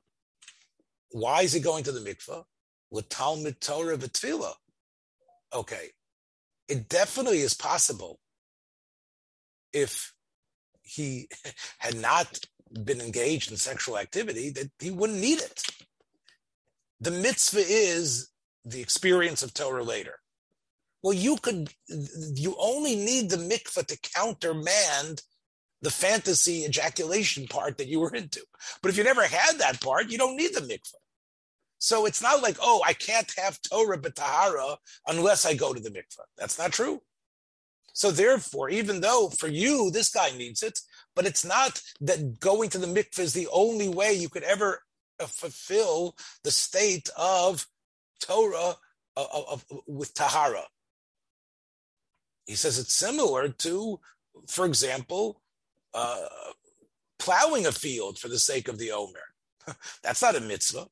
Why is he going to the mikvah? With Talmud Torah v'tfilah okay, it definitely is possible if he had not been engaged in sexual activity, that he wouldn't need it. The mitzvah is the experience of Torah later. Well, you could, you only need the mikvah to countermand the fantasy ejaculation part that you were into. But if you never had that part, you don't need the mikvah. So it's not like, oh, I can't have Torah b'tahara unless I go to the mikvah. That's not true. So therefore, even though for you this guy needs it, but it's not that going to the mikvah is the only way you could ever uh, fulfill the state of Torah of, uh, of, of, with tahara. He says it's similar to, for example, uh, plowing a field for the sake of the Omer. That's not a mitzvah.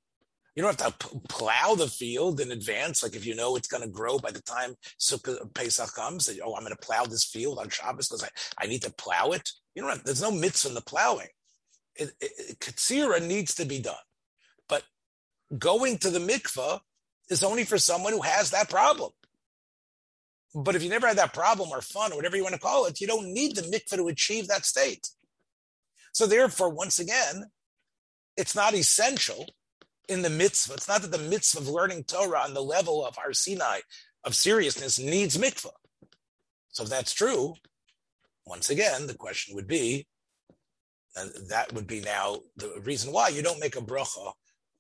You don't have to plow the field in advance. Like if you know it's going to grow by the time Sukkah uh, Pesach comes, that, oh, I'm going to plow this field on Shabbos because I, I need to plow it. You don't have, there's no mitzvah in the plowing. It, it, Katsira needs to be done. But going to the mikvah is only for someone who has that problem. But if you never had that problem or fun or whatever you want to call it, you don't need the mikveh to achieve that state. So therefore, once again, it's not essential in the mitzvah. It's not that the mitzvah of learning Torah on the level of our Sinai of seriousness needs mikveh. So if that's true, once again, the question would be, and that would be now the reason why you don't make a bracha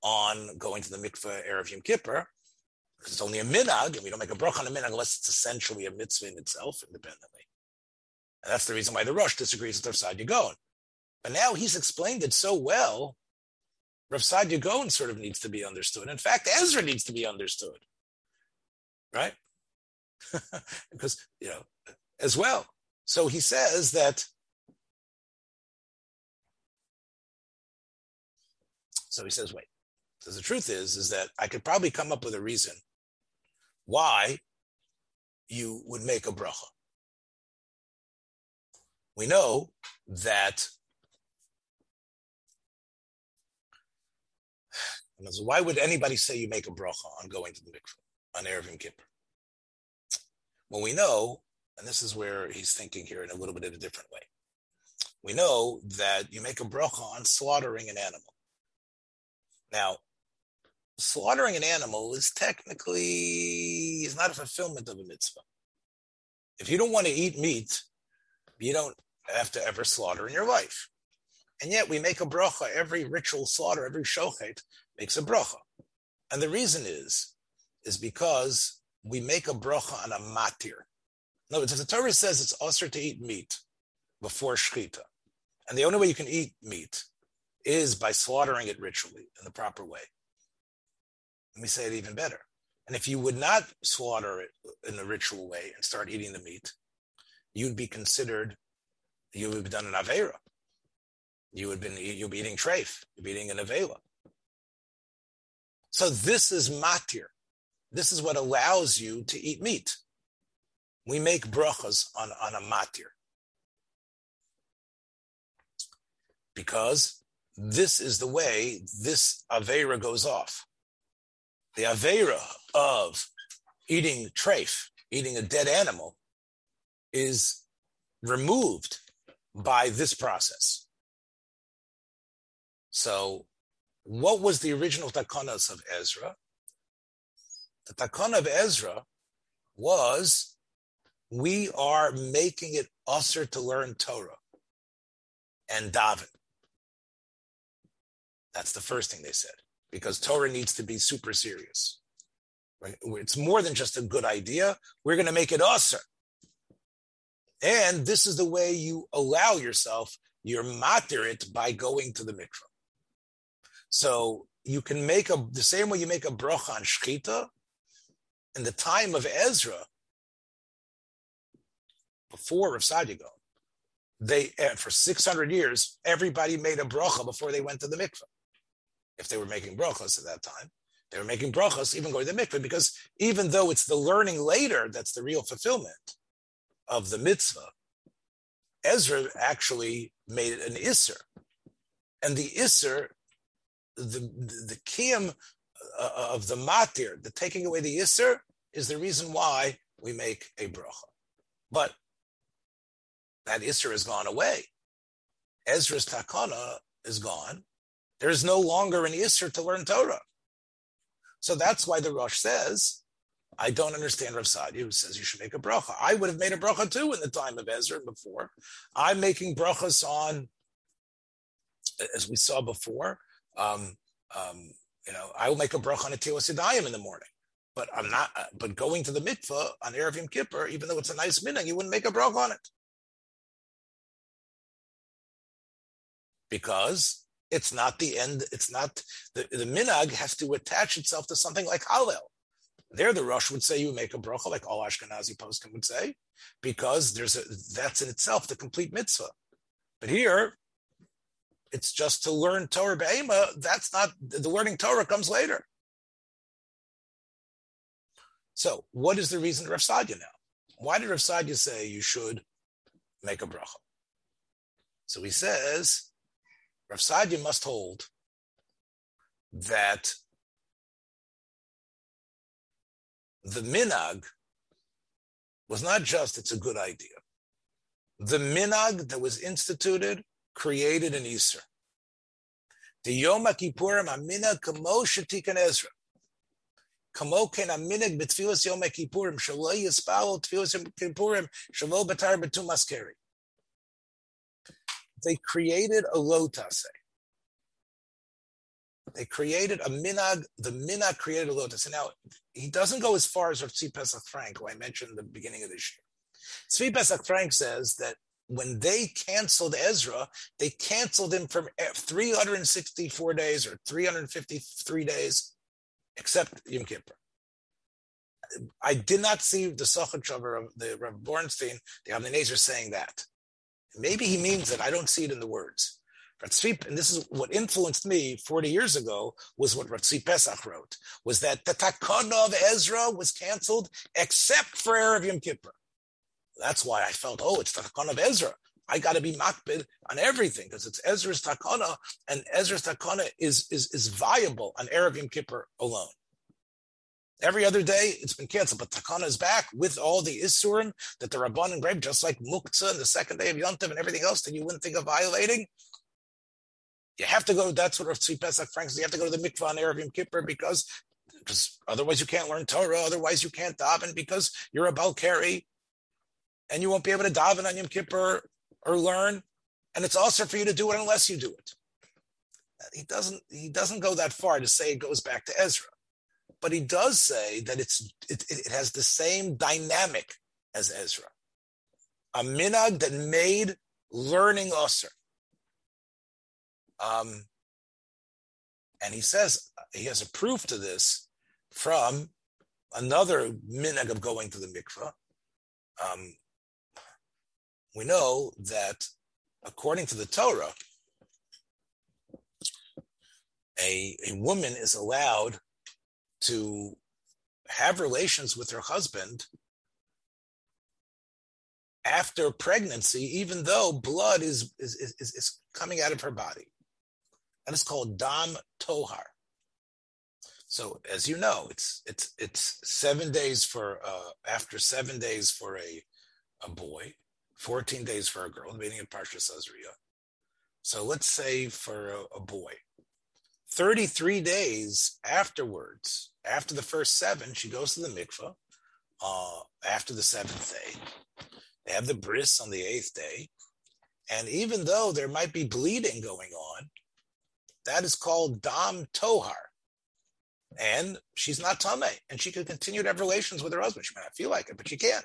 on going to the mikveh Erev Yom Kippur, because it's only a minag, and we don't make a bracha on a minag unless it's essentially a mitzvah in itself independently. And that's the reason why the Rosh disagrees with Rav Saadia Gaon. But now he's explained it so well, Rav Saadia Gaon sort of needs to be understood. In fact, Ezra needs to be understood, right? because, you know, as well. So he says that So he says, wait. So the truth is, is that I could probably come up with a reason why you would make a bracha. We know that why would anybody say you make a bracha on going to the mikveh on Erev Yom Kippur? Well, we know, and this is where he's thinking here in a little bit of a different way. We know that you make a bracha on slaughtering an animal. Now, slaughtering an animal is technically is not a fulfillment of a mitzvah. If you don't want to eat meat, you don't have to ever slaughter in your life. And yet we make a bracha, every ritual slaughter, every shochet makes a bracha. And the reason is, is because we make a bracha on a matir. In other words, if the Torah says it's usher to eat meat before shechita, and the only way you can eat meat is by slaughtering it ritually in the proper way, let me say it even better. And if you would not slaughter it in a ritual way and start eating the meat, you'd be considered, you would have done an Avera. You would be, you'd be eating treif, you'd be eating an Avela. So this is matir. This is what allows you to eat meat. We make brachas on, on a matir. Because this is the way this Avera goes off the Avera of eating treif, eating a dead animal, is removed by this process. So, what was the original takanas of Ezra? The takana of Ezra was we are making it usher to learn Torah and daven. That's the first thing they said because Torah needs to be super serious. Right? It's more than just a good idea. We're going to make it usher. And this is the way you allow yourself, you're it by going to the mikvah. So you can make a, the same way you make a bracha on shchita, in the time of Ezra, before Rav Saadia Gaon, they, eh, for 600 years, everybody made a bracha before they went to the mikvah if they were making brachas at that time. They were making brachas even going to the mikveh because even though it's the learning later that's the real fulfillment of the mitzvah, Ezra actually made it an isser, and the isser, the the, the kiyum uh, of the matir, the taking away the isser, is the reason why we make a bracha. But that isser has gone away. Ezra's takana is gone. There is no longer an Isser to learn Torah. So that's why the Rosh says, I don't understand Rav Saadia who says you should make a bracha. I would have made a bracha too in the time of Ezra before. I'm making brachas on, as we saw before, um, um, you know, I will make a bracha on a Tiwas in the morning. But I'm not. Uh, but going to the mikvah on erev Yom Kippur, even though it's a nice minhag, you wouldn't make a bracha on it because it's not the end. It's not the, the minhag has to attach itself to something like Hallel. There, the Rosh would say you make a bracha, like all Ashkenazi poskim would say, because there's a that's in itself the complete mitzvah. But here, it's just to learn Torah be'ema. That's not the learning Torah comes later. So, what is the reason Rav Saadia now? Why did Rav Saadia say you should make a bracha? So he says Rav Saadia must hold that the minag was not just it's a good idea. The minag that was instituted created an Easter. The Yom Kippurim Amina Kamo Shatikan Ezra. Kamo Ken Aminig B'Tfilas Yom Kippurim Shalo Yispalo Tfilas Yom Kippurim Shalo Batar B'Tumaskeri. They created a lotase. They created a minag. The minag created a lotus. And now he doesn't go as far as Rav Pesach Frank, who I mentioned in the beginning of this year. Tzvi Pesach Frank says that when they canceled Ezra, they canceled him from 364 days or 353 days, except Yom Kippur. I did not see the Sochat of the Rav Bornstein, the Avnei saying that. Maybe he means it. I don't see it in the words. Ratzvi, and this is what influenced me 40 years ago, was what Ratzvi Pesach wrote, was that the Takana of Ezra was canceled except for Erev Yom Kippur. That's why I felt, oh, it's the Takana of Ezra. I got to be makpid on everything because it's Ezra's Takana, and Ezra's Takana is, is, is viable on Erev Yom Kippur alone. Every other day, it's been canceled, but Takana is back with all the Isurim that the Rabban engraved, just like Muktzah and the second day of Yontiv and everything else that you wouldn't think of violating. You have to go. That's what Rav Tzvi Pesach Frank. You have to go to the mikvah on Erev Yom Kippur because because otherwise you can't learn Torah. Otherwise you can't daven because you're a ba'al keri, and you won't be able to daven on Yom Kippur or learn. And it's also for you to do it unless you do it. He doesn't. He doesn't go that far to say it goes back to Ezra, but he does say that it's it, it has the same dynamic as Ezra, a minag that made learning usher. Um, and he says he has a proof to this from another minhag of going to the mikveh. Um, we know that according to the Torah, a, a woman is allowed to have relations with her husband after pregnancy, even though blood is, is, is, is coming out of her body. And it's called Dam Tohar. So as you know, it's it's it's seven days for uh, after seven days for a a boy, fourteen days for a girl, the meaning in Parsha Tazria. So let's say for a, a boy, thirty-three days afterwards, after the first seven, she goes to the mikvah. Uh, after the seventh day, they have the bris on the eighth day, and even though there might be bleeding going on, that is called Dam Tohar. And she's not Tame, and she could continue to have relations with her husband. She might not feel like it, but she can.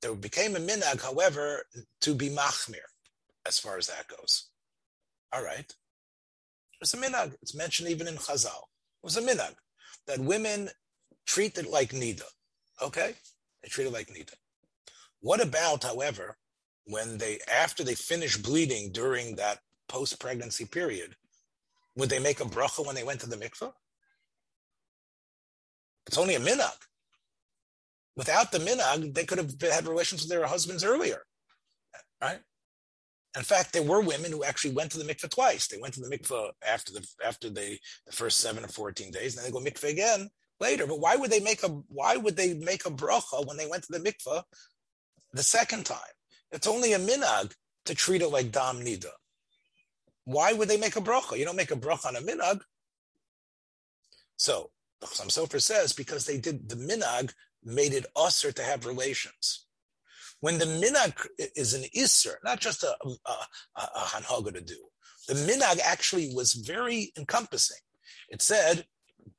There became a minag, however, to be machmir, as far as that goes. All right. It's a minag. It's mentioned even in Chazal. It was a minag that women treat it like nida. Okay? They treat it like nida. What about, however, when they, after they finish bleeding during that post pregnancy period, would they make a bracha when they went to the mikveh? It's only a minag. Without the minag, they could have had relations with their husbands earlier, right? In fact, there were women who actually went to the mikveh twice. They went to the mikveh after the after the, the first seven or fourteen days, and then they go mikveh again later. But why would they make a why would they make a bracha when they went to the mikveh the second time? It's only a minag to treat it like dam nida. Why would they make a bracha? You don't make a bracha on a minag. So the some Sofer says because they did the minag made it usher to have relations. When the minag is an isser, not just a, a, a, a hanhaga to do, the minag actually was very encompassing. It said,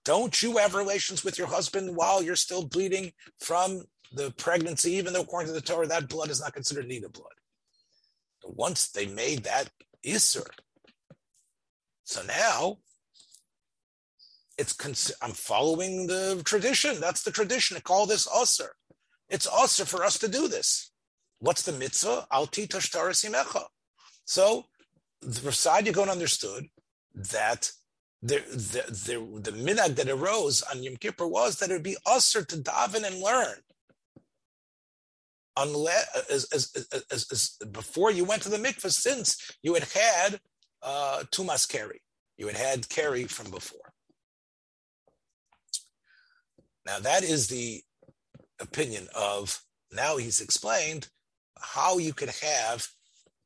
don't you have relations with your husband while you're still bleeding from the pregnancy, even though according to the Torah, that blood is not considered needed blood. But once they made that isser, so now it's cons- I'm following the tradition. That's the tradition. I call this usr. It's usr for us to do this. What's the mitzvah? Alti So the Rav Yagon understood that the, the, the, the minhag that arose on Yom Kippur was that it would be usr to daven and learn. Unless, as, as, as, as, before you went to the mikvah, since you had had uh, tumas keri, you had had keri from before. Now that is the opinion of. Now he's explained how you could have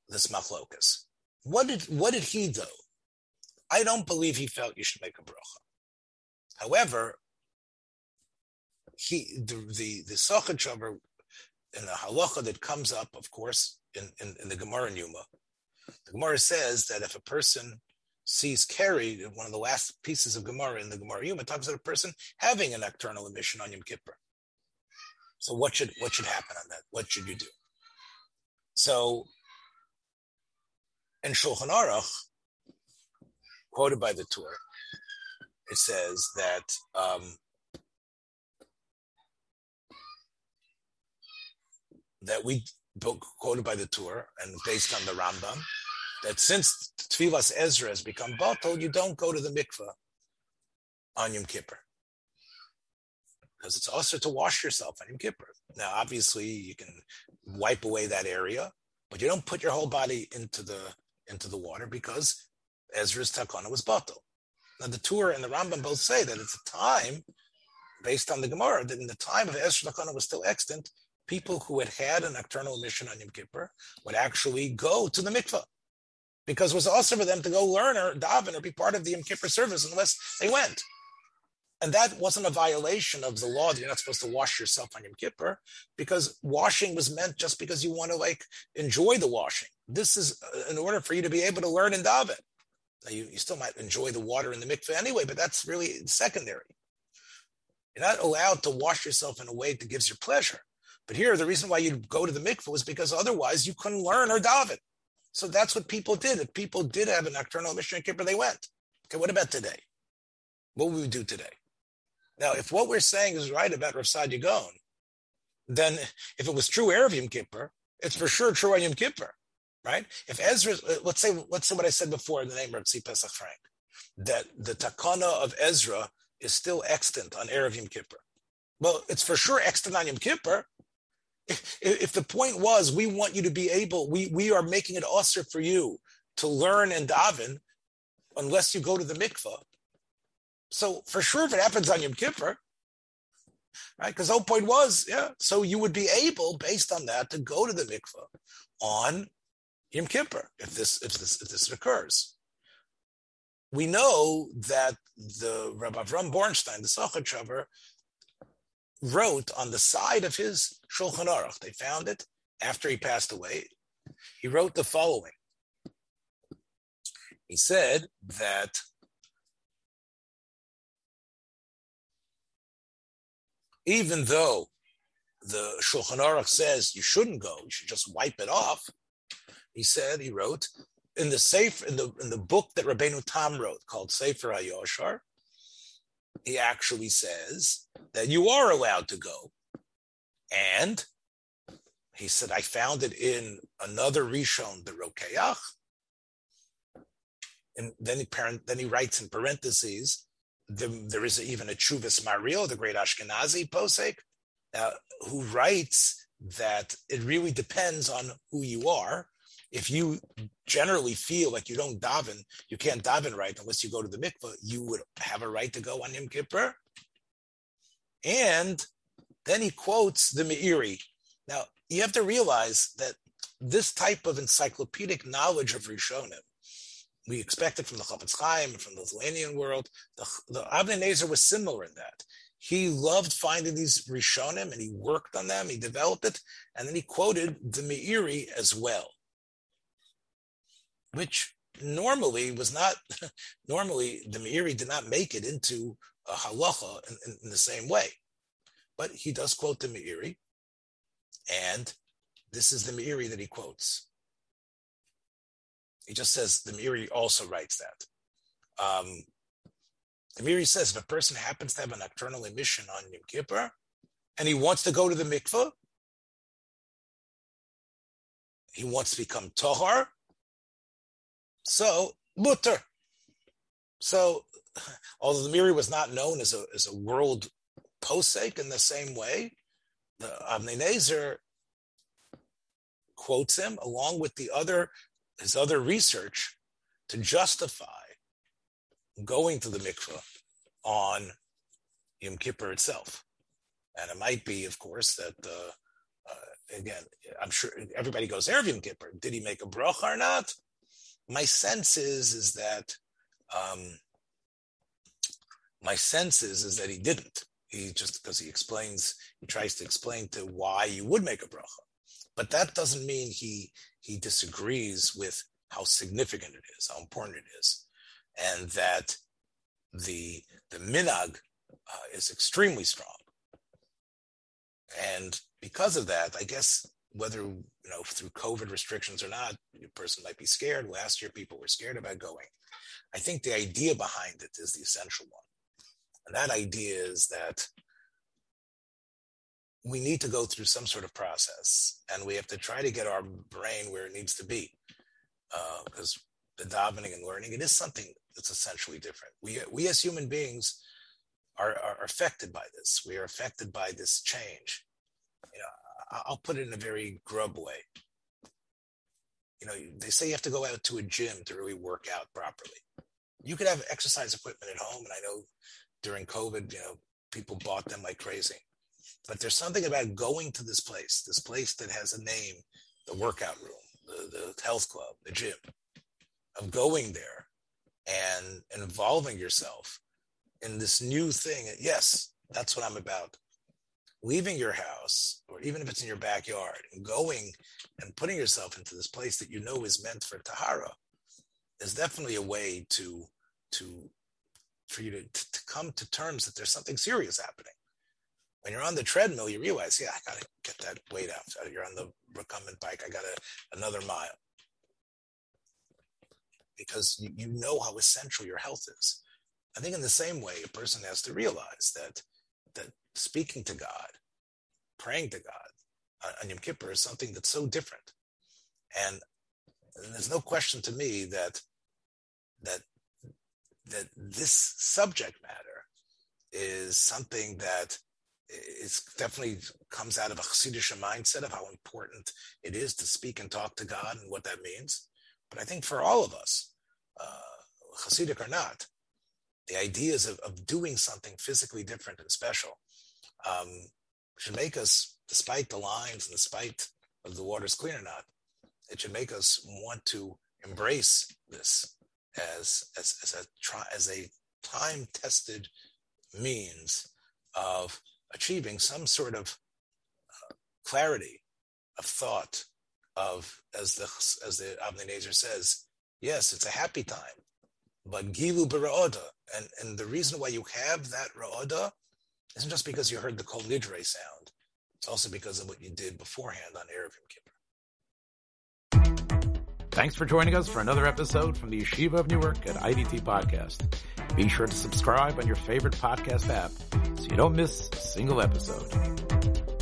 this machlokas. What did what did he do? I don't believe he felt you should make a bracha. However, he the the the Sochet in the halacha that comes up, of course, in, in, in the Gemara in Yoma, the Gemara says that if a person sees carried one of the last pieces of Gemara in the Gemara Yoma talks about a person having a nocturnal emission on Yom Kippur. So what should what should happen on that? What should you do? So in Shulchan Aruch, quoted by the Tur, it says that um, that we quoted by the Tur and based on the Rambam that since Tfilas Ezra has become bottled, you don't go to the mikveh on Yom Kippur because it's also to wash yourself on Yom Kippur. Now, obviously, you can wipe away that area, but you don't put your whole body into the into the water because Ezra's takana was bottled. Now, the Tur and the Rambam both say that it's a time, based on the Gemara, that in the time of Ezra's takana was still extant, people who had had a nocturnal emission on Yom Kippur would actually go to the mikveh because it was also for them to go learn or daven or be part of the Yom Kippur service unless they went. And that wasn't a violation of the law that you're not supposed to wash yourself on Yom Kippur because washing was meant just because you want to like enjoy the washing. This is uh, in order for you to be able to learn and daven. Now you, you still might enjoy the water in the mikveh anyway, but that's really secondary. You're not allowed to wash yourself in a way that gives you pleasure. But here, the reason why you'd go to the mikveh was because otherwise you couldn't learn or daven. So that's what people did. If people did have a nocturnal mission in Kippur, they went. Okay, what about today? What would we do today? Now, if what we're saying is right about Rav Saadia Gaon, then if it was true Erev Yom Kippur, it's for sure true on Yom Kippur, right? If Ezra, let's say, let's say what I said before in the name of Tzvi Pesach Frank, that the takana of Ezra is still extant on Erev Yom Kippur. Well, it's for sure extant on Yom Kippur, if, if the point was we want you to be able, we we are making it usher for you to learn and daven, unless you go to the mikvah. So for sure, if it happens on Yom Kippur, right? Because the whole point was, yeah. So you would be able, based on that, to go to the mikvah on Yom Kippur if this if this if this occurs. We know that the Rabbi Avram Bornstein, the Sochet wrote on the side of his Shulchan Aruch. They found it after he passed away. He wrote the following. He said that even though the Shulchan Aruch says you shouldn't go, you should just wipe it off. He said, he wrote, in the safe in the in the book that Rabbeinu Tam wrote called Sefer HaYoshar, he actually says that you are allowed to go. And he said, I found it in another Rishon, the Rokeach. And then he, then he writes in parentheses, the, there is even a Chuvis Mario, the great Ashkenazi posek, uh, who writes that it really depends on who you are. If you generally feel like you don't daven, you can't daven right unless you go to the mikveh, you would have a right to go on Yom Kippur. And then he quotes the Meiri. Now, you have to realize that this type of encyclopedic knowledge of Rishonim, we expect it from the Chofetz Chaim and from the Lithuanian world. The, the Avnei Nezer was similar in that. He loved finding these Rishonim and he worked on them, he developed it, and then he quoted the Meiri as well, which normally was not, normally the Meiri did not make it into a halacha in, in, in the same way. But he does quote the Meiri, and this is the Meiri that he quotes. He just says the Meiri also writes that. Um, the Meiri says if a person happens to have a nocturnal emission on Yom Kippur and he wants to go to the mikveh, he wants to become tohar, so mutter. So, although the Meiri was not known as a as a world posek in the same way, the Avnei Nezer quotes him along with the other his other research to justify going to the mikveh on Yom Kippur itself. And it might be, of course, that uh, uh, again, I'm sure everybody goes Erev Yom Kippur. Did he make a bracha or not? My sense is is that um, my sense is is that he didn't. He just because he explains, he tries to explain to why you would make a bracha. But that doesn't mean he he disagrees with how significant it is, how important it is, and that the the minag uh, is extremely strong. And because of that, I guess whether you know through COVID restrictions or not, a person might be scared. Last year, people were scared about going. I think the idea behind it is the essential one, and that idea is that we need to go through some sort of process and we have to try to get our brain where it needs to be because uh, the davening and learning it is something that's essentially different we we as human beings are, are affected by this we are affected by this change i'll put it in a very grub way you know they say you have to go out to a gym to really work out properly you could have exercise equipment at home and i know during covid you know people bought them like crazy but there's something about going to this place, this place that has a name, the workout room, the, the health club, the gym, of going there and involving yourself in this new thing. Yes, that's what I'm about. Leaving your house, or even if it's in your backyard, and going and putting yourself into this place that you know is meant for Tahara is definitely a way to to for you to, to come to terms that there's something serious happening when you're on the treadmill, you realize, yeah, I got to get that weight out. You're on the recumbent bike. I got another mile because you, you know how essential your health is. I think in the same way, a person has to realize that that speaking to God, praying to God on Yom Kippur is something that's so different. And, there's no question to me that that that this subject matter is something that it definitely comes out of a Hasidic mindset of how important it is to speak and talk to God and what that means. But I think for all of us, uh, Hasidic or not, the ideas of, of doing something physically different and special um, should make us, despite the lines and despite of the water's clean or not, it should make us want to embrace this as as as a as a time tested means of achieving some sort of uh, clarity of thought of as the as the Avnei Nezer says, yes, it's a happy time, but gilu bara'oda, and and the reason why you have that ra'oda isn't just because you heard the kol nidre sound. It's also because of what you did beforehand on Erev Yom Kippur. Thanks for joining us for another episode from the Yeshiva of Newark at IDT Podcast. Be sure to subscribe on your favorite podcast app so you don't miss a single episode.